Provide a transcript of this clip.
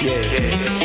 Yeah.